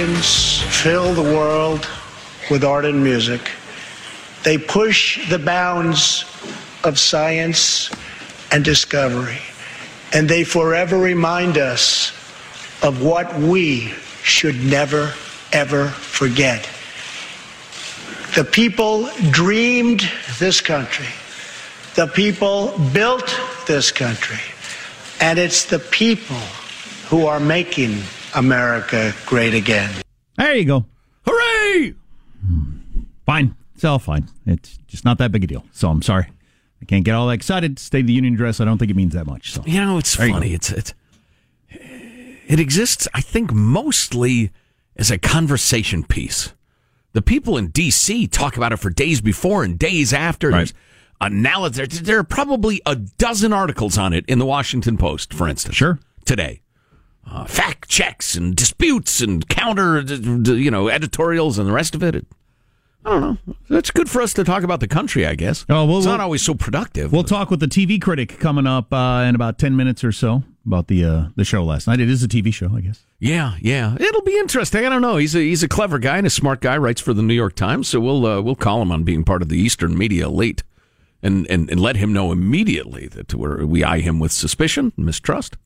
Fill the world with art and music. They push the bounds of science and discovery. And they forever remind us of what we should never, ever forget. The people dreamed this country. The people built this country. And it's the people who are making America great again. There you go. Hooray! Hmm. Fine. It's all fine. It's just not that big a deal. So I'm sorry. I can't get all that excited. State of the Union address, I don't think it means that much. So You know, it's There funny. It's it's it exists. I think mostly as a conversation piece. The people in D.C. talk about it for days before and days after. There's analysis. There, there are probably a dozen articles on it in the Washington Post, for instance. Sure. Today, uh, fact checks and disputes and counter, d- you know, editorials and the rest of it. I don't know. That's good for us to talk about the country, I guess. Oh, well, it's we'll- not always so productive. We'll talk with the TV critic coming up uh, in about 10 minutes or so about the uh, the show last night. It is a TV show, I guess. Yeah, yeah, it'll be interesting. I don't know. He's a he's a clever guy and a smart guy. Writes for the New York Times, so we'll uh, we'll call him on being part of the Eastern media elite, and and, and let him know immediately that we're, we eye him with suspicion, mistrust,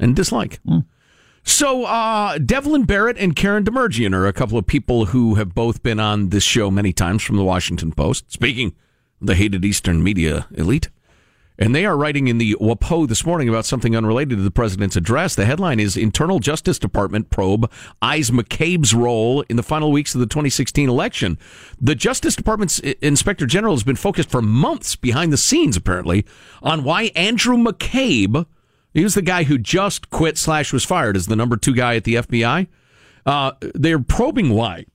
and dislike. So, uh, Devlin Barrett and Karoun Demirjian are a couple of people who have both been on this show many times from the Washington Post. Speaking the hated Eastern media elite. And they are writing in the WAPO this morning about something unrelated to the president's address. The headline is Internal Justice Department probe eyes McCabe's role in the final weeks of the 2016 election. The Justice Department's Inspector General has been focused for months behind the scenes, apparently, on why Andrew McCabe, he was the guy who just quit slash was fired as the number two guy at the FBI. Uh, they're probing why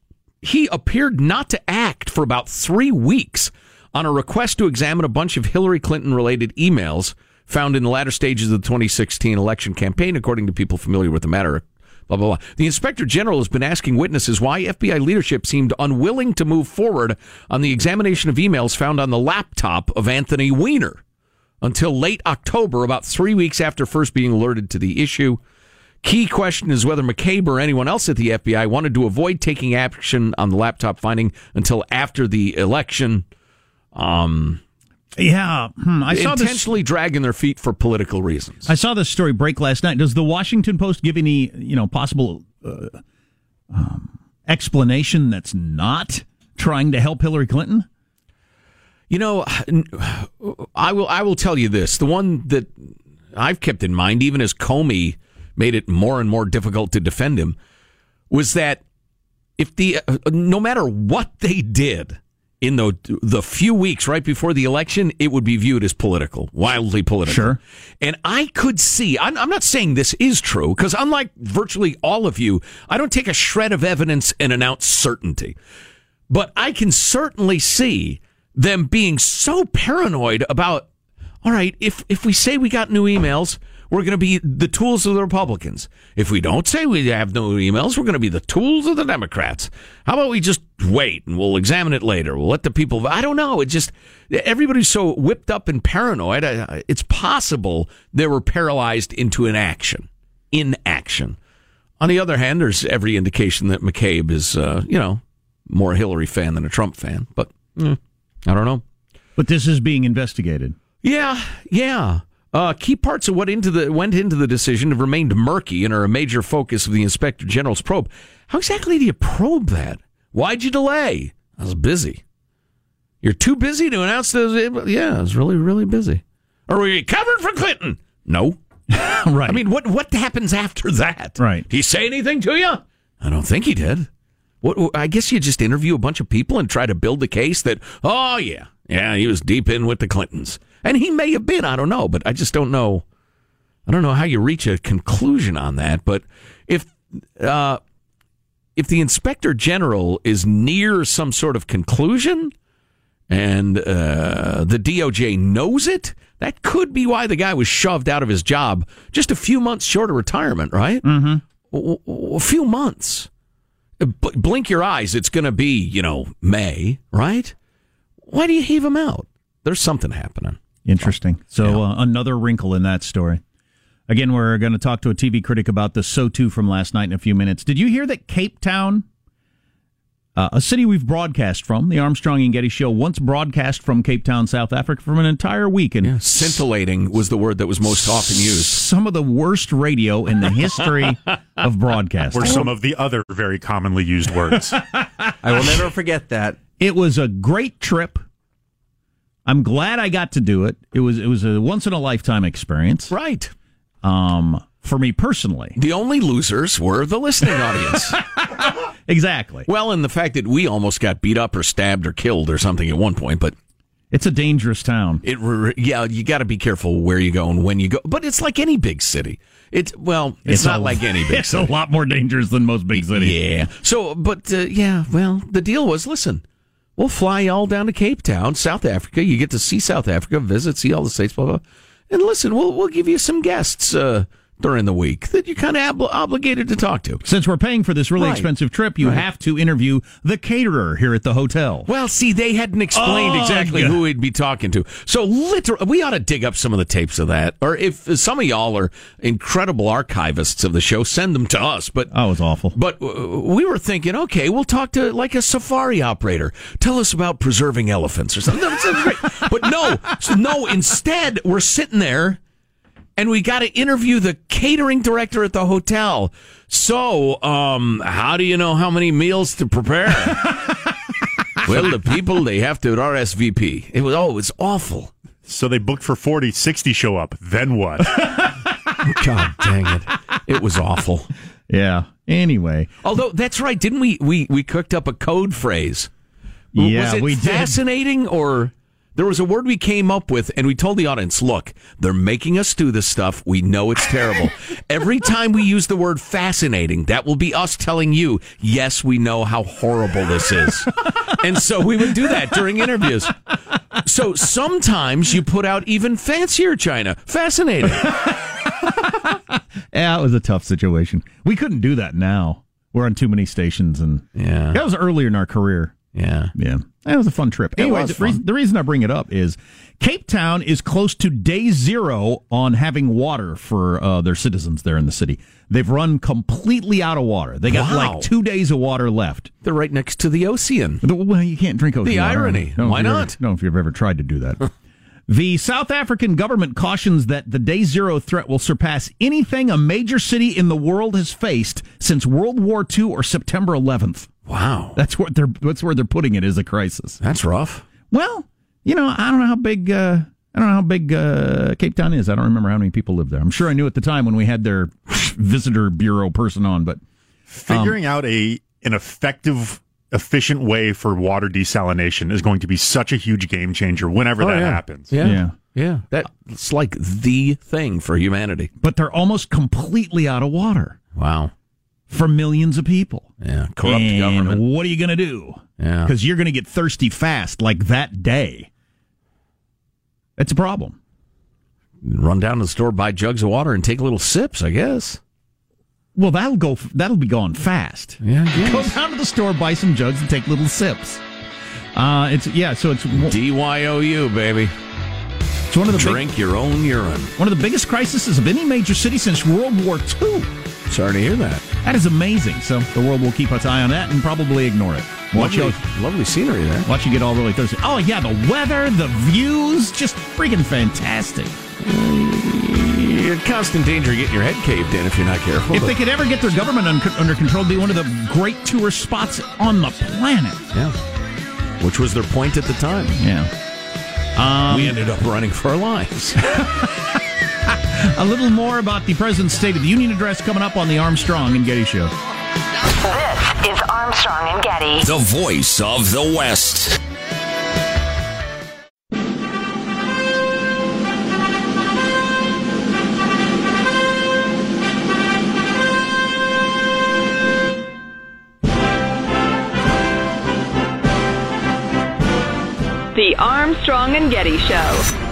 he appeared not to act for about three weeks on a request to examine a bunch of Hillary Clinton related emails found in the latter stages of the 2016 election campaign, according to people familiar with the matter. Blah, blah, blah. The inspector general has been asking witnesses why FBI leadership seemed unwilling to move forward on the examination of emails found on the laptop of Anthony Weiner until late October, about three weeks after first being alerted to the issue. Key question is whether McCabe or anyone else at the FBI wanted to avoid taking action on the laptop finding until after the election. Um, yeah, hmm, I saw intentionally this, dragging their feet for political reasons. I saw this story break last night. Does the Washington Post give any, you know, possible uh, um, explanation that's not trying to help Hillary Clinton? You know, I will. I will tell you this: the one that I've kept in mind, even as Comey made it more and more difficult to defend him, was that if the uh, no matter what they did in the the few weeks right before the election, it would be viewed as political, wildly political. Sure. And I could see. I'm, I'm not saying this is true because unlike virtually all of you, I don't take a shred of evidence and announce certainty. But I can certainly see them being so paranoid about, all right, if, if we say we got new emails, we're going to be the tools of the Republicans. If we don't say we have no emails, we're going to be the tools of the Democrats. How about we just wait and we'll examine it later? We'll let the people. I don't know. It just everybody's so whipped up and paranoid. It's possible they were paralyzed into inaction. Inaction. On the other hand, there's every indication that McCabe is, uh, you know, more a Hillary fan than a Trump fan. But mm, I don't know. But this is being investigated. Yeah, yeah. Uh, key parts of what into the went into the decision have remained murky and are a major focus of the inspector general's probe. How exactly do you probe that? Why'd you delay? I was busy. You're too busy to announce the. Yeah, I was really, really busy. Are we covered for Clinton? No. right. I mean, what what happens after that? Right. Did he say anything to you? I don't think he did. What? I guess you just interview a bunch of people and try to build the case that. Oh yeah, yeah, he was deep in with the Clintons. And he may have been, I don't know, but I just don't know. I don't know how you reach a conclusion on that. But if uh, if the inspector general is near some sort of conclusion, and uh, the DOJ knows it, that could be why the guy was shoved out of his job just a few months short of retirement, right? Mm-hmm. A few months. Blink your eyes, it's going to be, you know, May, right? Why do you heave them out? There's something happening. Interesting. So yeah. uh, another wrinkle in that story. Again, we're going to talk to a TV critic about the SOTU from last night in a few minutes. Did you hear that Cape Town, uh, a city we've broadcast from, the Armstrong and Getty Show, once broadcast from Cape Town, South Africa, for an entire week, and yeah, scintillating was the word that was most often used. Some of the worst radio in the history of broadcasting, or some of the other very commonly used words. I will never forget that. It was a great trip. I'm glad I got to do it. It was it was a once in a lifetime experience. Right. Um, for me personally. The only losers were the listening audience. exactly. Well, and the fact that we almost got beat up or stabbed or killed or something at one point, but it's a dangerous town. It yeah, you got to be careful where you go and when you go. But it's like any big city. It's well, it's, it's not a, like any big it's city. It's a lot more dangerous than most big cities. Yeah. So, but uh, yeah, well, the deal was listen. We'll fly y'all down to Cape Town, South Africa. You get to see South Africa, visit, see all the states, blah blah. And listen, we'll we'll give you some guests uh, during the week that you're kind of ob- obligated to talk to. Since we're paying for this really right. expensive trip, you right. have to interview the caterer here at the hotel. Well, see, they hadn't explained oh, exactly yeah. who we'd be talking to. So, literally, we ought to dig up some of the tapes of that. Or if some of y'all are incredible archivists of the show, send them to us. But that was awful. But uh, we were thinking, okay, we'll talk to like a safari operator. Tell us about preserving elephants or something. but no, so no. Instead, we're sitting there and we got to interview the catering director at the hotel. So, um, how do you know how many meals to prepare? well, the people they have to RSVP. It was oh, it was awful. So they booked for 40, 60 show up. Then what? God dang it. It was awful. Yeah. Anyway. Although that's right, didn't we we we cooked up a code phrase? Yeah, was it we fascinating did. or There was a word we came up with, and we told the audience, look, they're making us do this stuff. We know it's terrible. Every time we use the word fascinating, that will be us telling you, yes, we know how horrible this is. and so we would do that during interviews. So sometimes you put out even fancier China. Fascinating. Yeah, it was a tough situation. We couldn't do that now. We're on too many stations, and Yeah. that was earlier in our career. Yeah. Yeah, that was a fun trip. Anyway, the, reason, the reason I bring it up is Cape Town is close to day zero on having water for uh, their citizens there in the city. They've run completely out of water. They got Wow. like two days of water left. They're right next to the ocean. Well, you can't drink ocean The water. irony. I don't know Why ever- not? I don't know if you've ever tried to do that. the South African government cautions that the day zero threat will surpass anything a major city in the world has faced since World War II or September 11th. Wow. That's what they're that's where they're putting it as a crisis. That's rough. Well, you know, I don't know how big uh, I don't know how big uh, Cape Town is. I don't remember how many people live there. I'm sure I knew at the time when we had their visitor bureau person on, but Figuring out a an effective, efficient way for water desalination is going to be such a huge game changer whenever Oh, that yeah. happens. Yeah. Yeah. Yeah. That's like the thing for humanity. but they're almost completely out of water Wow. For millions of people. Yeah. Corrupt and government. What are you going to do? Yeah. Because you're going to get thirsty fast, like that day. That's a problem. Run down to the store, buy jugs of water, and take little sips, I guess. Well, that'll go. That'll be gone fast. Yeah, Go down to the store, buy some jugs, and take little sips. Uh, it's yeah. So it's DYOU, baby. it's one of the big, Drink your own urine. one of the biggest crises of any major city since World War II. Sorry to hear that. That is amazing. So the world will keep its eye on that and probably ignore it. Watch Lovely, you, lovely scenery there. watch you get all really thirsty. Oh yeah, the weather, the views, just freaking fantastic. You're in constant danger of getting your head caved in if you're not careful. If but- they could ever get their government un- under control, it'd be one of the great tourist spots on the planet. yeah. Which was their point at the time. Yeah. Um, we ended up running for our lives. A little more about the President's State of the Union address coming up on the Armstrong and Getty Show. This is Armstrong and Getty. The voice of the West. The Armstrong and Getty Show.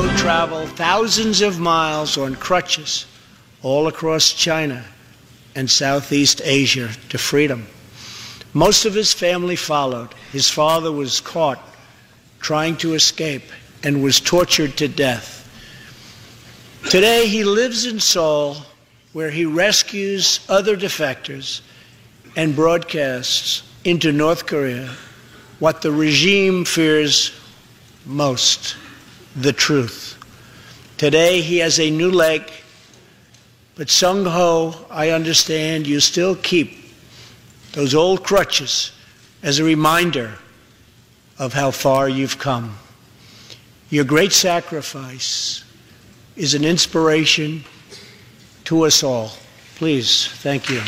Ho traveled thousands of miles on crutches all across China and Southeast Asia to freedom. Most of his family followed. His father was caught trying to escape and was tortured to death. Today he lives in Seoul where he rescues other defectors and broadcasts into North Korea what the regime fears most the truth. Today he has a new leg, but Sung Ho, I understand you still keep those old crutches as a reminder of how far you've come. Your great sacrifice is an inspiration to us all. Please, thank you.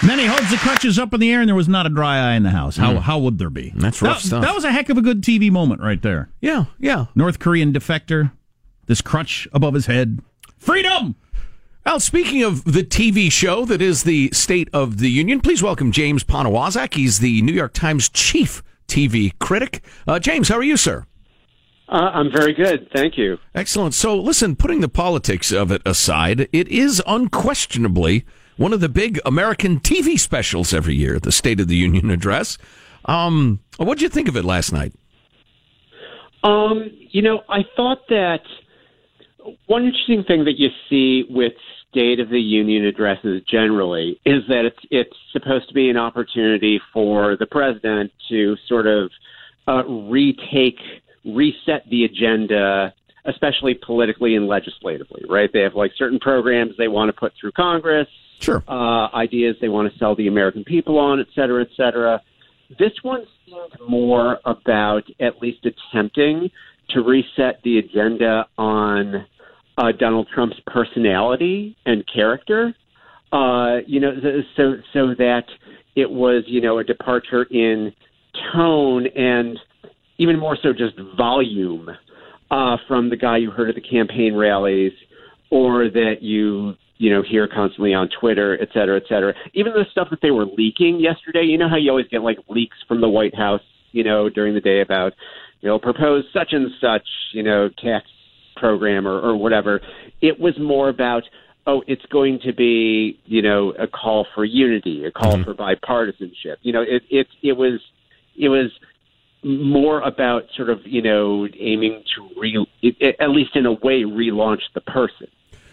And then he holds the crutches up in the air, and there was not a dry eye in the house. How how would there be? That's rough that, stuff. That was a heck of a good TV moment right there. yeah, yeah. North Korean defector, this crutch above his head, freedom. Well, speaking of the TV show that is the State of the Union, please welcome James Poniewozik. He's the New York Times chief TV critic. Uh, James, how are you, sir? Uh, I'm very good. Thank you. Excellent. So, listen, putting the politics of it aside, it is unquestionably one of the big American TV specials every year, the State of the Union address. Um, what did you think of it last night? Um, you know, I thought that one interesting thing that you see with State of the Union addresses generally is that it's it's supposed to be an opportunity for the president to sort of uh, retake, reset the agenda, especially politically and legislatively. Right? They have like certain programs they want to put through Congress. Sure. uh, ideas they want to sell the American people on, et cetera, et cetera. This one seemed more about at least attempting to reset the agenda on uh, Donald Trump's personality and character. uh, you know, so so that it was you know a departure in tone and even more so just volume uh, from the guy you heard at the campaign rallies or that you you know hear constantly on Twitter, et cetera, et cetera. Even the stuff that they were leaking yesterday. You know how you always get like leaks from the White House, you know, during the day about you know propose such and such, you know, tax program or, or whatever. It was more about oh, it's going to be, you know, a call for unity, a call mm-hmm. for bipartisanship. You know, it it it was it was more about sort of you know aiming to re at least in a way relaunch the person.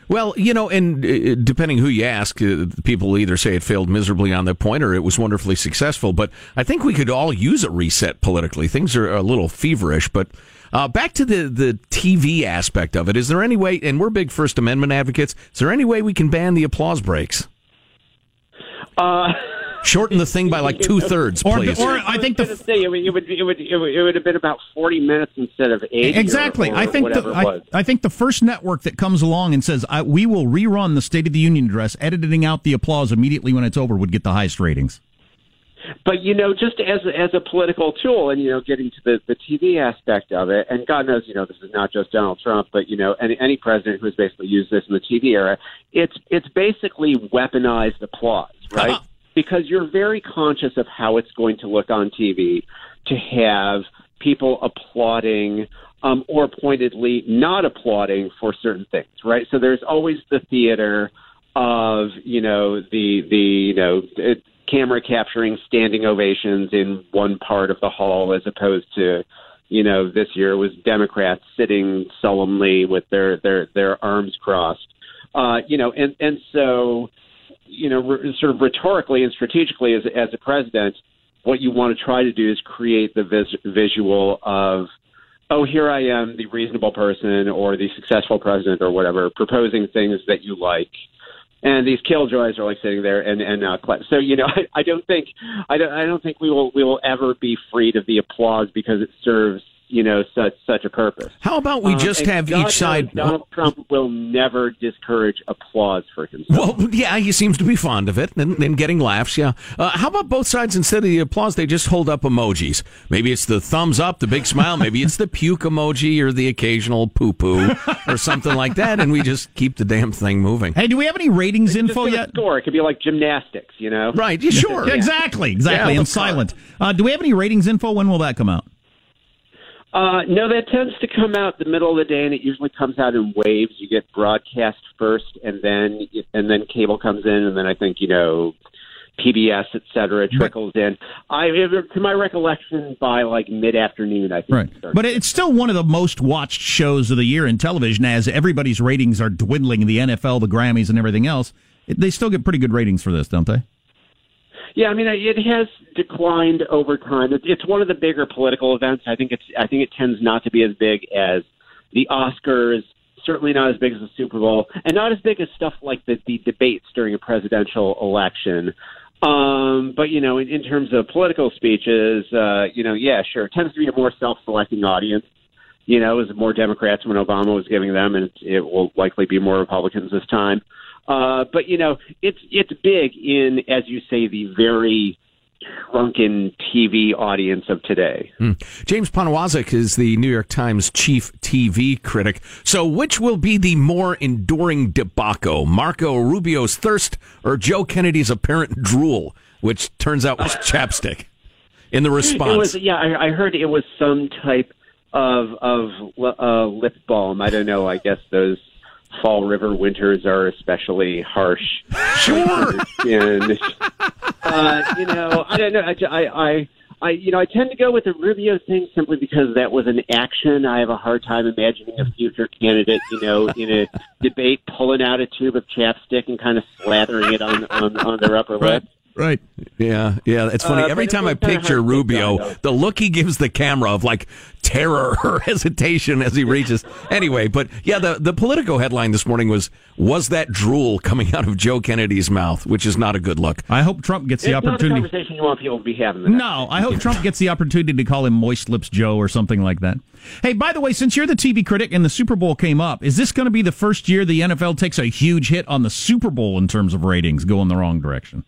Well, you know, and uh, depending who you ask, uh, people either say it failed miserably on that point or it was wonderfully successful. But I think we could all use a reset politically. Things are a little feverish, but uh, back to the, the TV aspect of it. Is there any way, and we're big First Amendment advocates, is there any way we can ban the applause breaks? Uh, Shorten the thing by like two thirds, please. Or, or I think the say it would, it would it would it would, have been about forty minutes instead of eight. Exactly. Or, or I think the, I, I, think the first network that comes along and says we will rerun the State of the Union address, editing out the applause immediately when it's over, would get the highest ratings. But you know, just as as a political tool, and you know, getting to the the TV aspect of it, and God knows, you know, this is not just Donald Trump, but you know, any any president who has basically used this in the TV era, it's it's basically weaponized applause, right? Uh-huh. Because you're very conscious of how it's going to look on TV to have people applauding um, or pointedly not applauding for certain things, right? So there's always the theater of you know the the you know it, camera capturing standing ovations in one part of the hall as opposed to you know this year was democrats sitting solemnly with their their their arms crossed uh you know and and so you know re- sort of rhetorically and strategically as as a president what you want to try to do is create the vis- visual of oh here i am the reasonable person or the successful president or whatever proposing things that you like. And these killjoys are like sitting there and and uh, so you know I, I don't think I don't I don't think we will we will ever be freed of the applause because it serves you know such such a purpose. How about we um, just um, have God each side? Donald Trump will never discourage applause for himself. Well, yeah, he seems to be fond of it and, and getting laughs. Yeah. Uh, how about both sides instead of the applause, they just hold up emojis? Maybe it's the thumbs up, the big smile. Maybe it's the puke emoji or the occasional poo poo or something like that, and we just keep the damn thing moving. Hey, do we have any ratings info yet? Score. It could be like gymnastics, you know? Right. Yeah, sure. yeah. Exactly. Exactly. Yeah, and silent. Uh, do we have any ratings info? When will that come out? Uh, no, that tends to come out the middle of the day, and it usually comes out in waves. You get broadcast first, and then and then cable comes in, and then I think you know PBS, et cetera, trickles but, in. I, to my recollection, by like mid afternoon, I think. Right, it but it's still one of the most watched shows of the year in television, as everybody's ratings are dwindling. The NFL, the Grammys, and everything else. They still get pretty good ratings for this, don't they? Yeah, I mean, it has declined over time. It's one of the bigger political events. I think it's. I think it tends not to be as big as the Oscars. Certainly not as big as the Super Bowl, and not as big as stuff like the, the debates during a presidential election. Um, but you know, in, in terms of political speeches, uh, you know, yeah, sure, it tends to be a more self-selecting audience. You know, it was more Democrats when Obama was giving them, and it will likely be more Republicans this time. Uh, but you know, it's it's big in, as you say, the very shrunken TV audience of today. Mm. James Poniewozik is the New York Times chief TV critic. So, which will be the more enduring debacle, Marco Rubio's thirst or Joe Kennedy's apparent drool, which turns out was chapstick? In the response, it was yeah. I, I heard it was some type of of uh, lip balm. I don't know. I guess those Fall River winters are especially harsh. Sure. and, uh, you know, I don't know. I, I, I, you know, I tend to go with the Rubio thing simply because that was an action. I have a hard time imagining a future candidate, you know, in a debate pulling out a tube of chapstick and kind of slathering it on on, on their upper lip. Right. Yeah, yeah. It's funny. Uh, Every time I picture hard to take Rubio, down, the look he gives the camera of like terror or hesitation as he reaches. Anyway, but yeah, the the Politico headline this morning was was that drool coming out of Joe Kennedy's mouth, which is not a good look. I hope Trump gets the it's not a opportunity. conversation you want people to be having. No, I hope Trump gets the opportunity to call him Moist Lips Joe or something like that. Hey, by the way, since you're the TV critic and the Super Bowl came up, is this going to be the first year the NFL takes a huge hit on the Super Bowl in terms of ratings, going the wrong direction?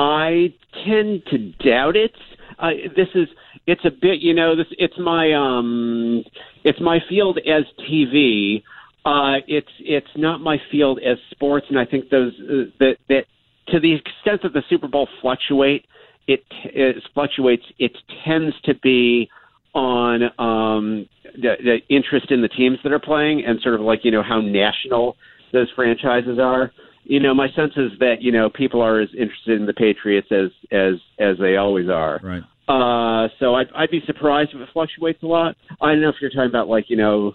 I tend to doubt it. Uh, this is it's a bit you know this it's my um it's my field as TV. Uh, it's it's not my field as sports, and I think those uh, that that to the extent that the Super Bowl fluctuate, it, it fluctuates. It tends to be on um, the, the interest in the teams that are playing, and sort of like you know how national those franchises are. You know, my sense is that you know people are as interested in the Patriots as as as they always are. Right. Uh, so I'd, I'd be surprised if it fluctuates a lot. I don't know if you're talking about like you know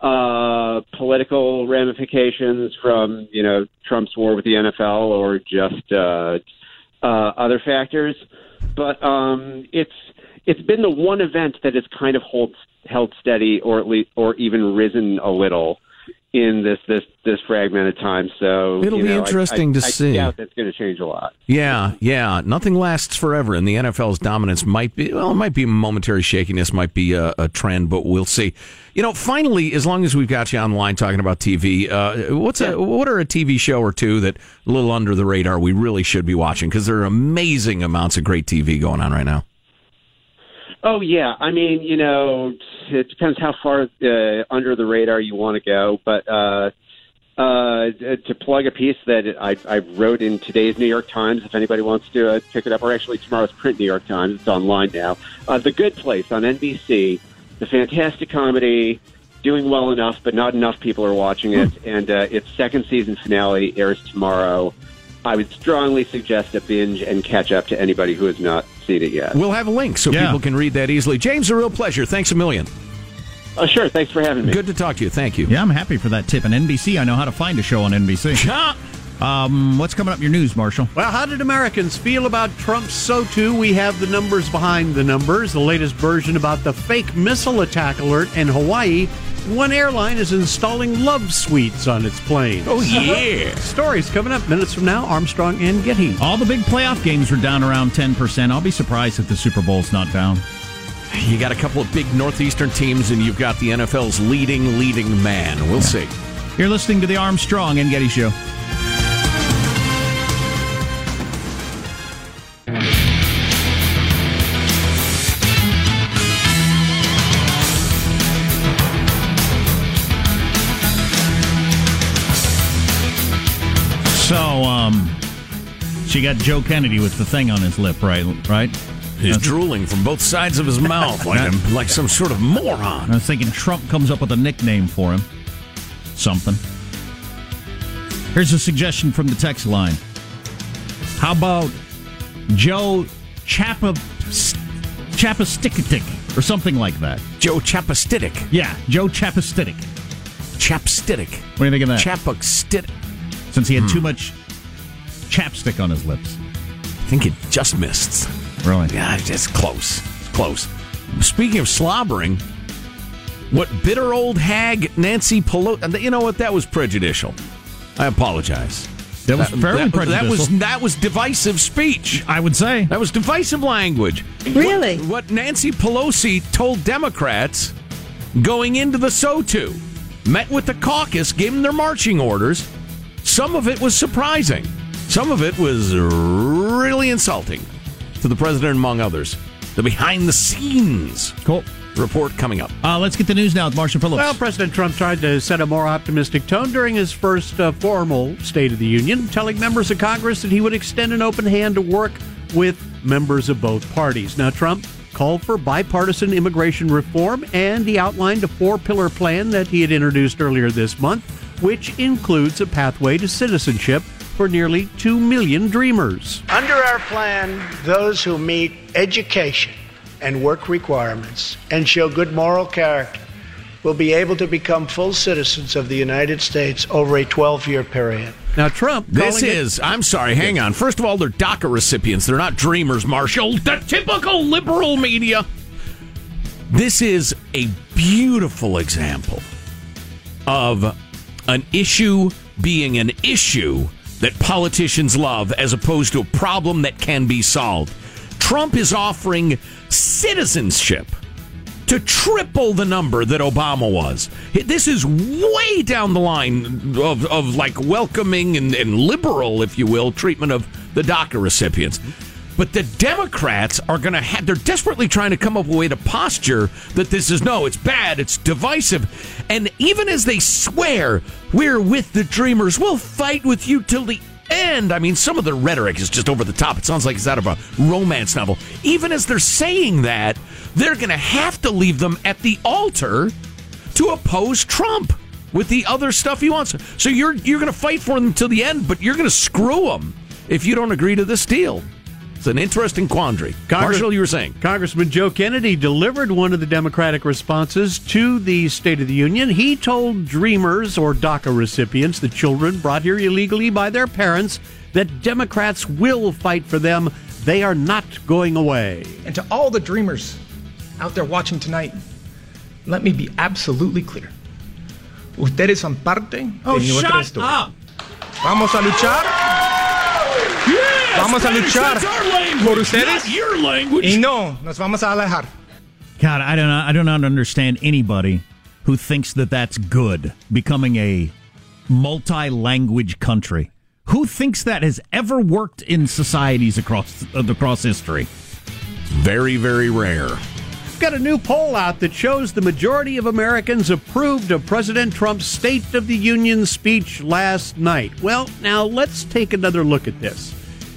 uh, political ramifications from you know Trump's war with the NFL or just uh, uh, other factors, but um, it's it's been the one event that has kind of hold, held steady or at least or even risen a little in this this this fragmented time. So It'll be know, interesting I, to I see. doubt that's going to change a lot. Yeah, yeah. Nothing lasts forever, and the NFL's dominance might be well, it might be momentary shakiness, might be a, a trend, but we'll see. You know, finally, as long as we've got you online talking about TV, uh, what's a what are a TV show or two that a little under the radar we really should be watching because there are amazing amounts of great TV going on right now. Oh yeah, I mean, you know, it depends how far uh, under the radar you want to go, but uh, uh, to plug a piece that I, I wrote in today's New York Times, if anybody wants to uh, pick it up, or actually tomorrow's print New York Times, it's online now. Uh, the Good Place on NBC, the fantastic comedy, doing well enough, but not enough people are watching it, and uh, its second season finale airs tomorrow. I would strongly suggest a binge and catch up to anybody who has not seen it yet. We'll have a link so Yeah. people can read that easily. James, a real pleasure. Thanks a million. Oh, sure. Thanks for having me. Good to talk to you. Thank you. Yeah, I'm happy for that tip. And NBC, I know how to find a show on NBC. Um, what's coming up in your news, Marshall? Well, how did Americans feel about Trump's too, We have the numbers behind the numbers. The latest version about the fake missile attack alert in Hawaii. One airline is installing love suites on its planes. Oh, yeah. Stories coming up minutes from now. Armstrong and Getty. All the big playoff games are down around 10%. I'll be surprised if the Super Bowl's not down. You got a couple of big Northeastern teams, and you've got the NFL's leading, leading man. We'll see. You're listening to the Armstrong and Getty Show. She got Joe Kennedy with the thing on his lip, right? Right? He's drooling from both sides of his mouth like, a, like some sort of moron. I was thinking Trump comes up with a nickname for him. Something. Here's a suggestion from the text line. How about Joe Chapa Chapastick or something like that? Joe Chapastitic. Yeah, Joe Chapastitic. Chapstitic. What do you think of that? Chapastitic. Since he had Hmm. too much chapstick on his lips. I think it just missed. Really? Yeah, it's close. It's close. Speaking of slobbering, what bitter old hag Nancy Pelosi? You know what? That was prejudicial. I apologize. That was fairly that, prejudicial. That was that was divisive speech. I would say that was divisive language. Really? What, what Nancy Pelosi told Democrats going into the SOTU, met with the caucus, gave them their marching orders. Some of it was surprising. Some of it was really insulting to the president, among others. The behind the scenes cool report coming up. Uh, let's get the news now with Marshall Phillips. Well, President Trump tried to set a more optimistic tone during his first uh, formal State of the Union, telling members of Congress that he would extend an open hand to work with members of both parties. Now, Trump called for bipartisan immigration reform, and he outlined a four pillar plan that he had introduced earlier this month, which includes a pathway to citizenship for nearly 2 million dreamers. Under our plan, those who meet education and work requirements and show good moral character will be able to become full citizens of the United States over a 12 year period. Now, Trump. This calling it- is, I'm sorry, hang on. First of all, they're DACA recipients. They're not dreamers, Marshall. The typical liberal media. This is a beautiful example of an issue being an issue that politicians love as opposed to a problem that can be solved. Trump is offering citizenship to triple the number that Obama was. This is way down the line of, of like welcoming and, and liberal, if you will, treatment of the DACA recipients. But the Democrats are going to have, they're desperately trying to come up with a way to posture that this is no, it's bad, it's divisive. And even as they swear, we're with the dreamers, we'll fight with you till the end. I mean, some of the rhetoric is just over the top. It sounds like it's out of a romance novel. Even as they're saying that, they're going to have to leave them at the altar to oppose Trump with the other stuff he wants. So you're you're going to fight for them till the end, but you're going to screw them if you don't agree to this deal. It's an interesting quandary. Congress- Marshall, you were saying. Congressman Joe Kennedy delivered one of the Democratic responses to the State of the Union. He told Dreamers or DACA recipients, the children brought here illegally by their parents, that Democrats will fight for them. They are not going away. And to all the dreamers out there watching tonight, let me be absolutely clear. Ustedes son parte Oh, de nuestra shut historia. up. Vamos a luchar. Vamos a luchar por ustedes. your language. Y no, nos vamos a alejar. God, I don't. I don't understand anybody who thinks that that's good. Becoming a multi-language country. Who thinks that has ever worked in societies across uh, across history? Very, very rare. We've got a new poll out that shows the majority of Americans approved of President Trump's State of the Union speech last night. Well, now let's take another look at this.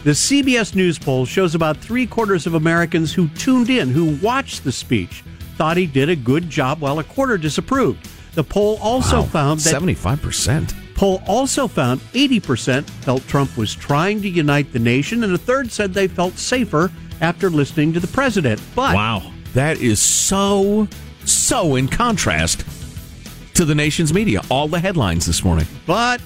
The CBS News poll shows about three quarters of Americans who tuned in, who watched the speech, thought he did a good job, while a quarter disapproved. The poll also Wow, found that 75%. Poll also found 80% felt Trump was trying to unite the nation, and a third said they felt safer after listening to the president. But Wow. That is so, so in contrast to the nation's media. All the headlines this morning. But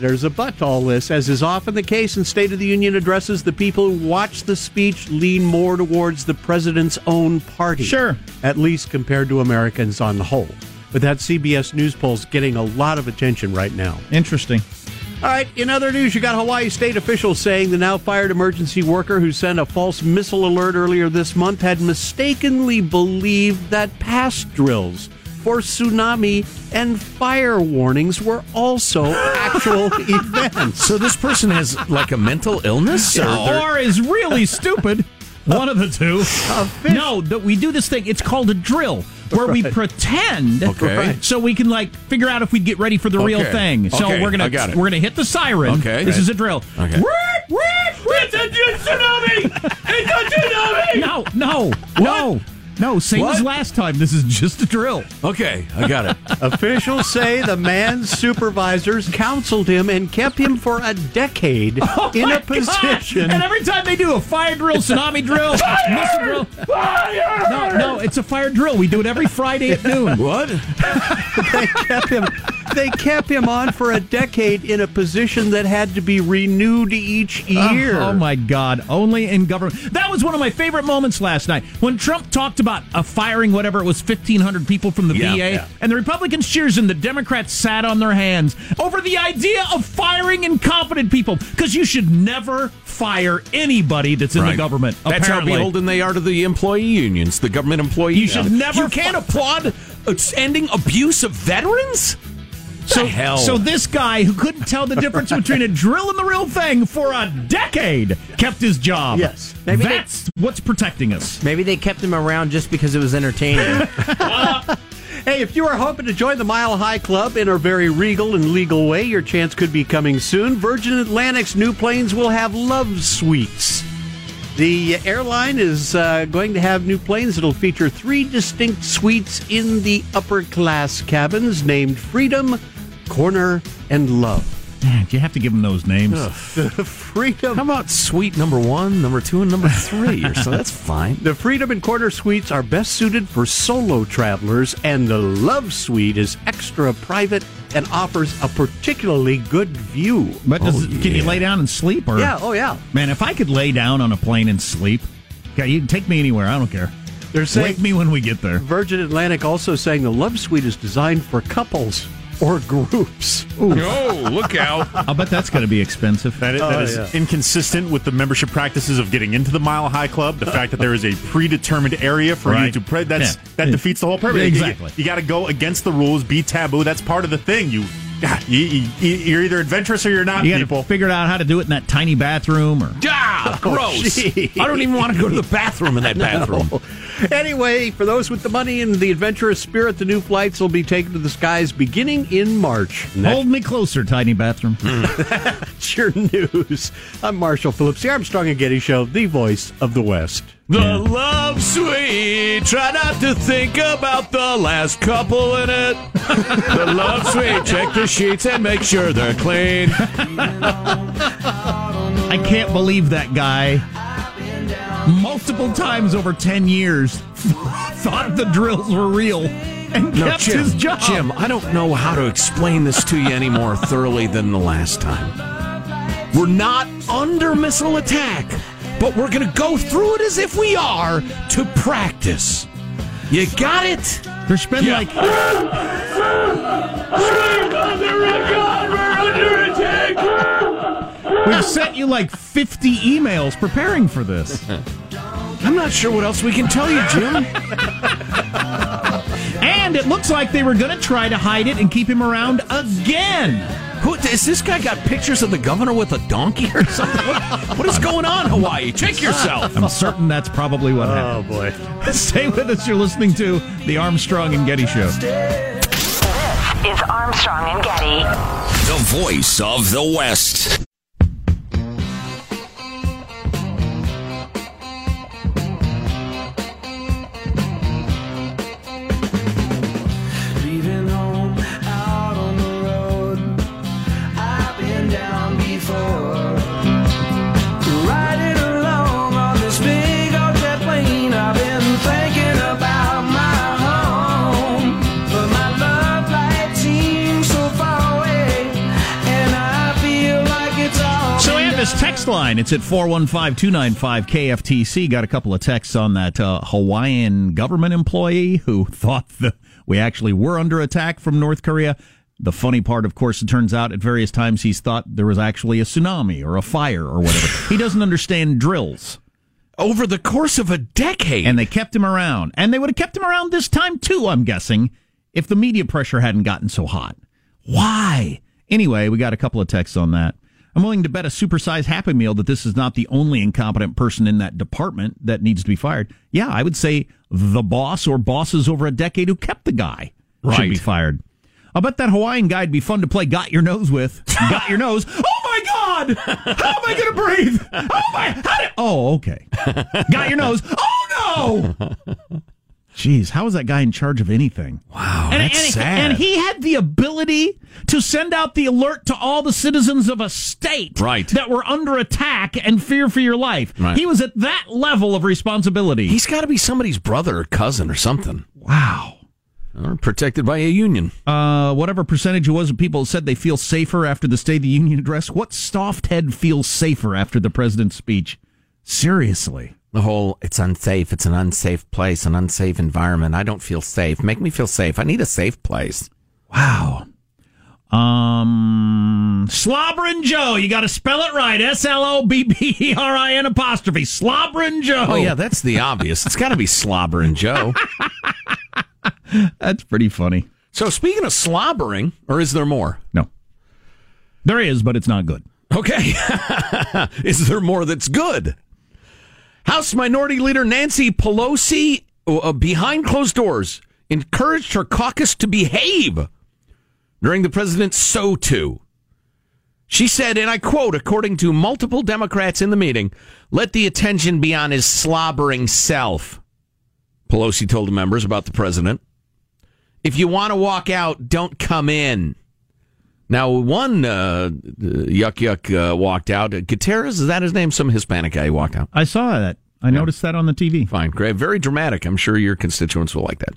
there's a but to all this, as is often the case in State of the Union addresses. The people who watch the speech lean more towards the president's own party. Sure. At least compared to Americans on the whole. But that CBS News poll's getting a lot of attention right now. Interesting. All right, in other news, you got Hawaii state officials saying the now fired emergency worker who sent a false missile alert earlier this month had mistakenly believed that past drills for tsunami and fire warnings were also actual events. So this person has like a mental illness? Or they're- or is really stupid. One of the two. No, that we do this thing. It's called a drill, where we pretend, Okay. So we can like figure out if we get ready for the real thing. So Okay, we're gonna I got it. we're gonna hit the siren. Okay. this Right. is a drill. Okay. It's a tsunami! It's a tsunami! No, no, no, no. Same as last time. This is just a drill. Okay, I got it. Officials say the man's supervisors counseled him and kept him for a decade oh in Oh My a God. position. And every time they do a fire drill, tsunami drill, missile drill. No, no, it's a fire drill. We do it every Friday at noon. What? they kept him they kept him on for a decade in a position that had to be renewed each year. Oh, oh my God! Only in government. That was one of my favorite moments last night when Trump talked about a firing whatever it was, fifteen hundred people from the Yeah, VA, yeah. and the Republicans cheers and the Democrats sat on their hands over the idea of firing incompetent people because you should never fire anybody that's in the government. That's apparently. how beholden they are to the employee unions, the government employees. You should never You can't applaud uh, ending abuse of veterans. So, the hell? so this guy who couldn't tell the difference between a drill and the real thing for a decade kept his job. Yes. Maybe they- That's what's protecting us. Maybe they kept him around just because it was entertaining. Hey, if you are hoping to join the Mile High Club in a very regal and legal way, your chance could be coming soon. Virgin Atlantic's new planes will have love suites. The airline is uh, going to have new planes that'll feature three distinct suites in the upper class cabins named Freedom, Corner, and Love. Man, do you have to give them those names? The Freedom. How about suite number one, number two, and number three? or so that's fine. The Freedom and Corner suites are best suited for solo travelers, and the Love Suite is extra private and offers a particularly good view. But does, oh, can you lay down and sleep? Or Yeah, oh yeah. man, if I could lay down on a plane and sleep, okay, you can take me anywhere. I don't care. They're saying Wake me when we get there. Virgin Atlantic also saying the Love Suite is designed for couples or groups. Ooh. Oh, look out. I'll bet that's going to be expensive. That is, oh, that Oh, is yeah. inconsistent with the membership practices of getting into the Mile High Club. The fact that there is a predetermined area for Right. you to pray that's Yeah. that defeats the whole purpose. Yeah, exactly. You, got to go against the rules, be taboo. That's part of the thing. You, God, you, you you're either adventurous or you're not. You got people. to figure out how to do it in that tiny bathroom, or Ah, gross. gee. I don't even want to go to the bathroom in that bathroom. Anyway, for those with the money and the adventurous spirit, the new flights will be taken to the skies beginning in March. And hold me closer, tiny bathroom. That's your news. I'm Marshall Phillips, the Armstrong and Getty Show, the voice of the West. The love suite. Try not to think about the last couple in it. the love suite. Check the sheets and make sure they're clean. I can't believe that guy. Multiple times over ten years, thought the drills were real and No, kept Jim, his job. Jim, I don't know how to explain this to you any more thoroughly than the last time. We're not under missile attack, but we're going to go through it as if we are to practice. You got it? There's been like we've sent you like 50 emails preparing for this. I'm not sure what else we can tell you, Jim. And it looks like they were going to try to hide it and keep him around again. Who is this guy? Got pictures of the governor with a donkey or something? What, what is going on, Hawaii? Check yourself. I'm certain that's probably what oh, happened. Oh, boy. Stay with us. You're listening to the Armstrong and Getty Show. This is Armstrong and Getty. The voice of the West. Text line. It's at 415-295-KFTC. Got a couple of texts on that uh, Hawaiian government employee who thought that we actually were under attack from North Korea. The funny part, of course, it turns out at various times he's thought there was actually a tsunami or a fire or whatever. he doesn't understand drills. Over the course of a decade. And they kept him around. And they would have kept him around this time too, I'm guessing, if the media pressure hadn't gotten so hot. Why? Anyway, we got a couple of texts on that. I'm willing to bet a supersized Happy Meal that this is not the only incompetent person in that department that needs to be fired. Yeah, I would say the boss or bosses over a decade who kept the guy should be fired. I'll bet that Hawaiian guy'd be fun to play Got Your Nose with. Got Your Nose. Oh my God! How am I going to breathe? Oh my! How did, oh, okay. Got Your Nose. Oh no! Jeez, how is that guy in charge of anything? wow, And, that's and, sad. and he had the ability to send out the alert to all the citizens of a state Right. that were under attack and fear for your life. Right. He was at that level of responsibility. He's got to be somebody's brother or cousin or something. wow. Or protected by a union. Uh, whatever percentage it was of people said they feel safer after the State of the Union address. What soft head feels safer after the president's speech? Seriously. The whole it's unsafe, it's an unsafe place, an unsafe environment. I don't feel safe. Make me feel safe. I need a safe place. Wow. Um, Slobbering Joe. You got to spell it right. S L O B B E R I N apostrophe. Slobbering Joe. Oh, yeah, that's the obvious. It's got to be slobbering Joe. That's pretty funny. So speaking of slobbering, or is there more? No. There is, but it's not good. Okay. is there more that's good? House Minority Leader Nancy Pelosi, uh, behind closed doors, encouraged her caucus to behave during the president's SOTU. She said, and I quote, according to multiple Democrats in the meeting, let the attention be on his slobbering self. Pelosi told the members about the president. If you want to walk out, don't come in. Now, one uh, yuck yuck uh, walked out. Gutierrez, is that his name? Some Hispanic guy walked out. I saw that. I noticed that on the TV. Fine, great, very dramatic. I'm sure your constituents will like that.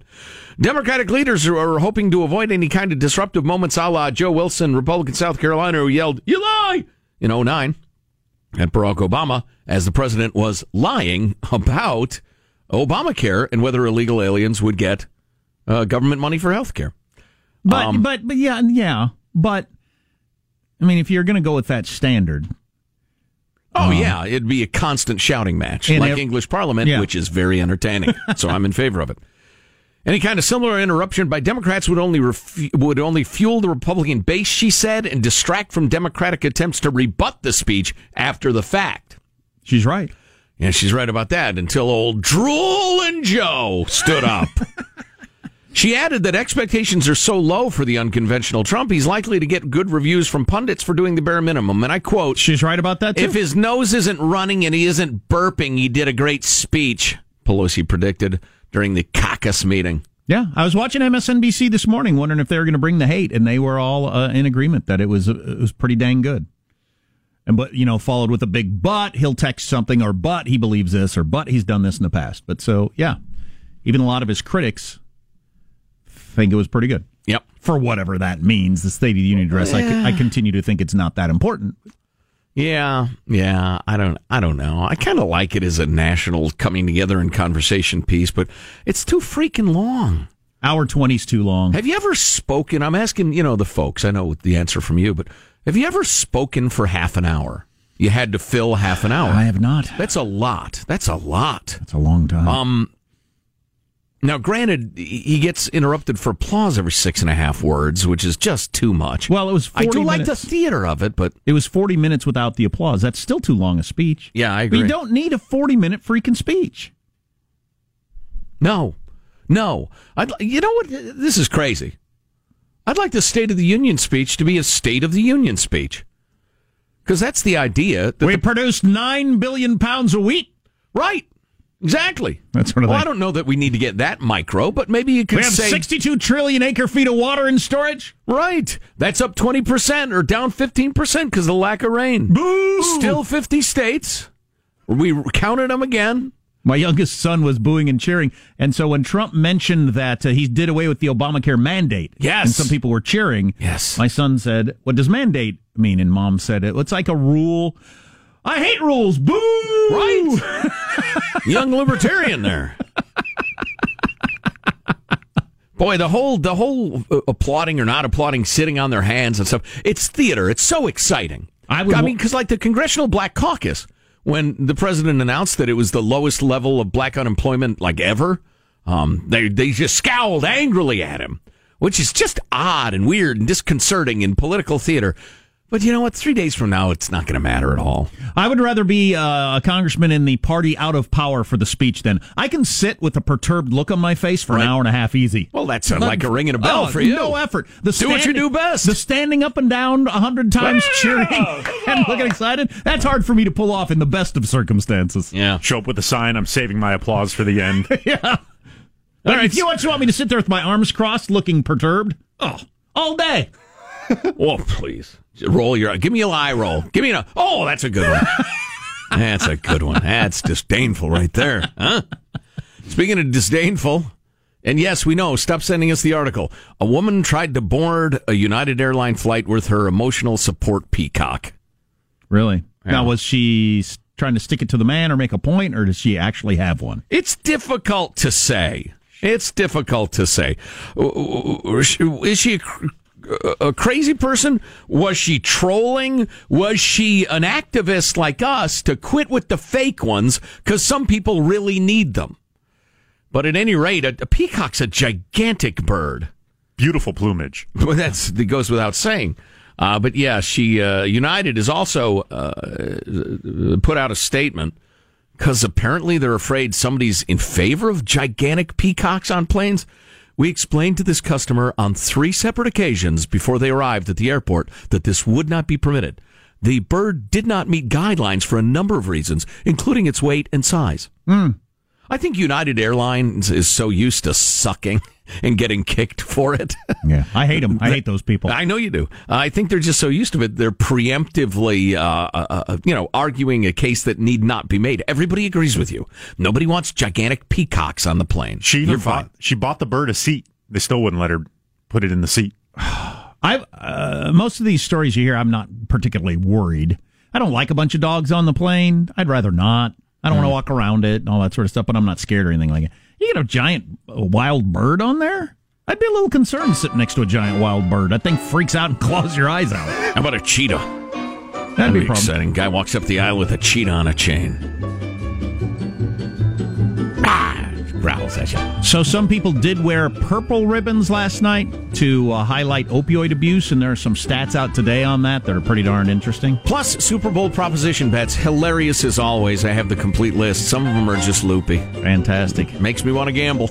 Democratic leaders are hoping to avoid any kind of disruptive moments, a la Joe Wilson, Republican South Carolina, who yelled "You lie" in 09 at Barack Obama as the president was lying about Obamacare and whether illegal aliens would get uh, government money for health care. But Um, but but yeah yeah. But I mean, if you're going to go with that standard, Oh Um, yeah, it'd be a constant shouting match like ev- English Parliament, Yeah. which is very entertaining. so I'm in favor of it. Any kind of similar interruption by Democrats would only refu- would only fuel the Republican base, she said, and distract from Democratic attempts to rebut the speech after the fact. she's right. Yeah, she's right about that. Until old Drool and Joe stood up. she added that expectations are so low for the unconventional Trump, he's likely to get good reviews from pundits for doing the bare minimum. And I quote, She's right about that too. if his nose isn't running and he isn't burping, he did a great speech, Pelosi predicted during the caucus meeting. Yeah, I was watching MSNBC this morning, wondering if they were going to bring the hate, and they were all uh, in agreement that it was uh, it was pretty dang good. And but you know, followed with a big but. He'll text something, or but he believes this, or but he's done this in the past. But so yeah, even a lot of his critics think it was pretty good Yep. for whatever that means. The State of the Union address. I, I continue to think it's not that important. Yeah, yeah. I don't, I don't know. I kind of like it as a national coming together and conversation piece, but it's too freaking long. Hour twenty's too long. Have you ever spoken? I'm asking, you know, the folks. I know the answer from you, but have you ever spoken for half an hour? You had to fill half an hour. I have not. That's a lot. That's a lot. That's a long time. Um. Now, granted, he gets interrupted for applause every six and a half words, which is just too much. well, it was. 40 I do like minutes. the theater of it, but It was 40 minutes without the applause. That's still too long a speech. yeah, I agree. you don't need a 40 minute freaking speech. No, no. I'd, you know what? This is crazy. I'd like the State of the Union speech to be a State of the Union speech. Because that's the idea. That We the- produce 9 billion pounds of wheat. right. Exactly. That's sort of Well, like- I don't know that we need to get that micro, but maybe you could We have say 62 trillion acre feet of water in storage. right. That's up twenty percent or down fifteen percent because of the lack of rain. Boo! Still fifty states. We counted them again. My youngest son was booing and cheering. And so when Trump mentioned that uh, he did away with the Obamacare mandate, Yes. and some people were cheering, Yes. my son said, What does mandate mean? And mom said, It's like a rule. I hate rules. Boo! Right. Young libertarian there. Boy, the whole the whole uh, applauding or not applauding, sitting on their hands and stuff. It's theater. It's so exciting. I would I mean, because like the Congressional Black Caucus, when the president announced that it was the lowest level of black unemployment like ever, um, they they just scowled angrily at him, which is just odd and weird and disconcerting in political theater. But you know what? Three days from now, it's not going to matter at all. I would rather be uh, a congressman in the party out of power for the speech than I can sit with a perturbed look on my face for an hour and a half easy. Well, that sounded like a ringing a bell Oh, for you. No effort. The Do what you do best. The standing up and down a hundred times Yeah, cheering come and looking excited. That's hard for me to pull off in the best of circumstances. Yeah. Show up with a sign. I'm saving my applause for the end. yeah. All right. If you want, you want me to sit there with my arms crossed, looking perturbed, oh, all day. Oh, please. Roll your eye. give me a eye roll. Give me a oh, that's a good one. that's a good one. That's disdainful right there. Huh? Speaking of disdainful, and yes, we know, stop sending us the article. A woman tried to board a United Airline flight with her emotional support peacock. Really? Yeah. Now, was she trying to stick it to the man or make a point, or does she actually have one? It's difficult to say. It's difficult to say. Is she a, a crazy person? Was she trolling? Was she an activist like us to quit with the fake ones because some people really need them? But at any rate, a, a peacock's a gigantic bird. Beautiful plumage. Well, that's that goes without saying. Uh, but yeah, she uh, United has also uh, put out a statement because apparently they're afraid somebody's in favor of gigantic peacocks on planes. We explained to this customer on three separate occasions before they arrived at the airport that this would not be permitted. The bird did not meet guidelines for a number of reasons, including its weight and size. Hmm. I think United Airlines is so used to sucking and getting kicked for it. Yeah, I hate them. I hate those people. I know you do. I think they're just so used to it. They're preemptively, uh, uh, uh, you know, arguing a case that need not be made. Everybody agrees with you. Nobody wants gigantic peacocks on the plane. She even You're bought, fine. she bought the bird a seat. They still wouldn't let her put it in the seat. I've uh, most of these stories you hear, I'm not particularly worried. I don't like a bunch of dogs on the plane. I'd rather not. I don't want to walk around it and all that sort of stuff, but I'm not scared or anything like it. You get a giant uh, wild bird on there? I'd be a little concerned sitting next to a giant wild bird. That thing freaks out and claws your eyes out. How about a cheetah? That'd, That'd be, be exciting. Guy walks up the aisle with a cheetah on a chain. At you. So some people did wear purple ribbons last night to uh, highlight opioid abuse, and there are some stats out today on that that are pretty darn interesting. Plus, Super Bowl proposition bets, hilarious as always. I have the complete list. Some of them are just loopy. Fantastic. Makes me want to gamble.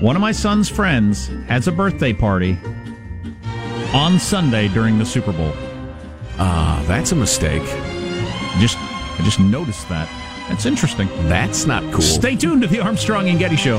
One of my son's friends has a birthday party on Sunday during the Super Bowl. Ah, that's a mistake. Just I just noticed that. That's interesting. That's not cool. Stay tuned to the Armstrong and Getty Show.